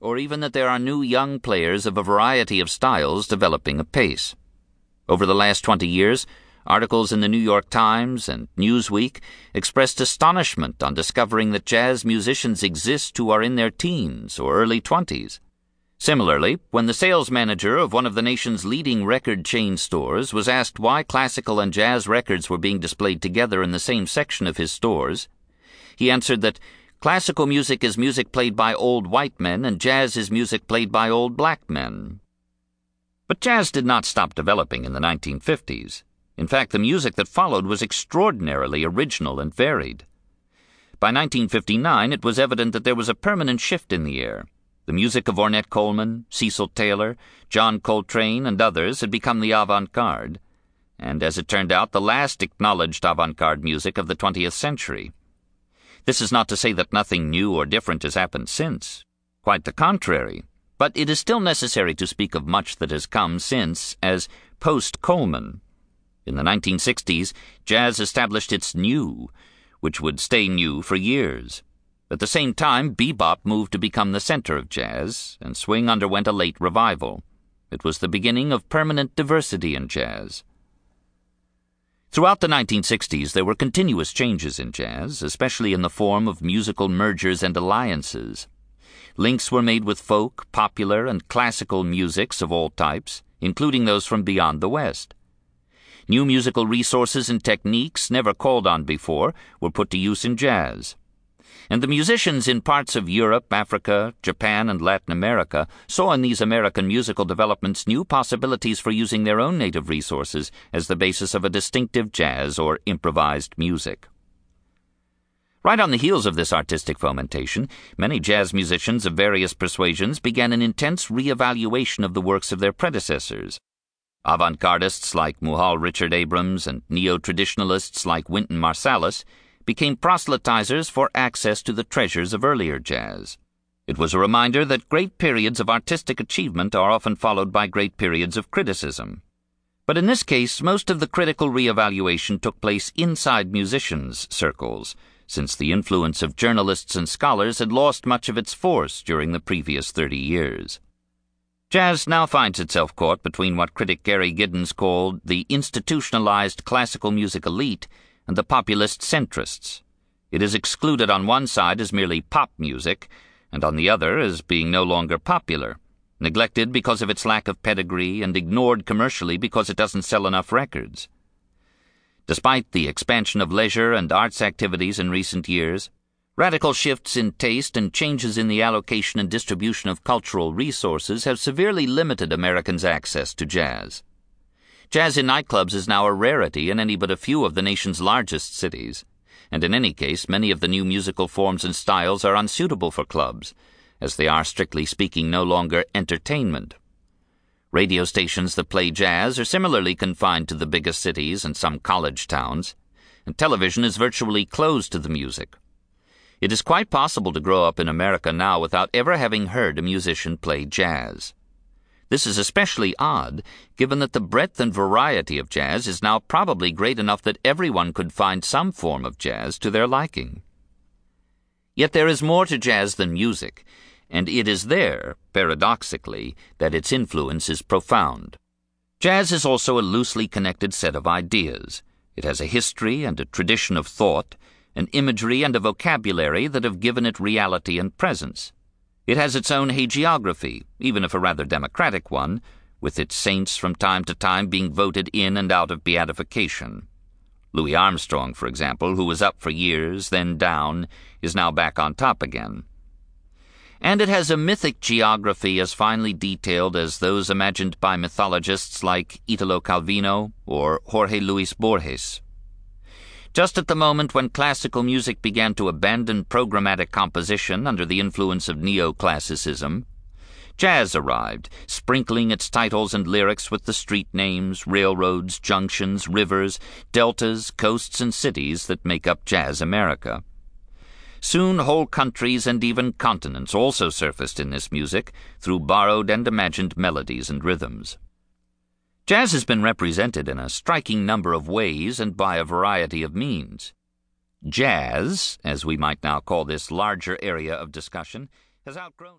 or even that there are new young players of a variety of styles developing apace. Over the last 20 years, articles in the New York Times and Newsweek expressed astonishment on discovering that jazz musicians exist who are in their teens or early 20s. Similarly, when the sales manager of one of the nation's leading record chain stores was asked why classical and jazz records were being displayed together in the same section of his stores, he answered that classical music is music played by old white men and jazz is music played by old black men. But jazz did not stop developing in the 1950s. In fact, the music that followed was extraordinarily original and varied. By 1959, it was evident that there was a permanent shift in the air. The music of Ornette Coleman, Cecil Taylor, John Coltrane, and others had become the avant garde, and as it turned out, the last acknowledged avant garde music of the 20th century. This is not to say that nothing new or different has happened since. Quite the contrary. But it is still necessary to speak of much that has come since as post Coleman. In the 1960s, jazz established its new, which would stay new for years. At the same time, bebop moved to become the center of jazz, and swing underwent a late revival. It was the beginning of permanent diversity in jazz. Throughout the 1960s, there were continuous changes in jazz, especially in the form of musical mergers and alliances. Links were made with folk, popular, and classical musics of all types, including those from beyond the West. New musical resources and techniques never called on before were put to use in jazz and the musicians in parts of Europe, Africa, Japan, and Latin America saw in these American musical developments new possibilities for using their own native resources as the basis of a distinctive jazz or improvised music. Right on the heels of this artistic fomentation, many jazz musicians of various persuasions began an intense re-evaluation of the works of their predecessors. Avant-gardists like Muhal Richard Abrams and neo-traditionalists like Wynton Marsalis became proselytizers for access to the treasures of earlier jazz. It was a reminder that great periods of artistic achievement are often followed by great periods of criticism. But in this case, most of the critical re-evaluation took place inside musicians' circles, since the influence of journalists and scholars had lost much of its force during the previous 30 years. Jazz now finds itself caught between what critic Gary Giddins called the institutionalized classical music elite and the populist centrists. It is excluded on one side as merely pop music, and on the other as being no longer popular, neglected because of its lack of pedigree, and ignored commercially because it doesn't sell enough records. Despite the expansion of leisure and arts activities in recent years, radical shifts in taste and changes in the allocation and distribution of cultural resources have severely limited Americans' access to jazz. Jazz in nightclubs is now a rarity in any but a few of the nation's largest cities, and in any case, many of the new musical forms and styles are unsuitable for clubs, as they are, strictly speaking, no longer entertainment. Radio stations that play jazz are similarly confined to the biggest cities and some college towns, and television is virtually closed to the music. It is quite possible to grow up in America now without ever having heard a musician play jazz. This is especially odd, given that the breadth and variety of jazz is now probably great enough that everyone could find some form of jazz to their liking. Yet there is more to jazz than music, and it is there, paradoxically, that its influence is profound. Jazz is also a loosely connected set of ideas. It has a history and a tradition of thought, an imagery and a vocabulary that have given it reality and presence. It has its own hagiography, even if a rather democratic one, with its saints from time to time being voted in and out of beatification. Louis Armstrong, for example, who was up for years, then down, is now back on top again. And it has a mythic geography as finely detailed as those imagined by mythologists like Italo Calvino or Jorge Luis Borges. Just at the moment when classical music began to abandon programmatic composition under the influence of neoclassicism, jazz arrived, sprinkling its titles and lyrics with the street names, railroads, junctions, rivers, deltas, coasts, and cities that make up Jazz America. Soon whole countries and even continents also surfaced in this music through borrowed and imagined melodies and rhythms. Jazz has been represented in a striking number of ways and by a variety of means. Jazz, as we might now call this larger area of discussion, has outgrown.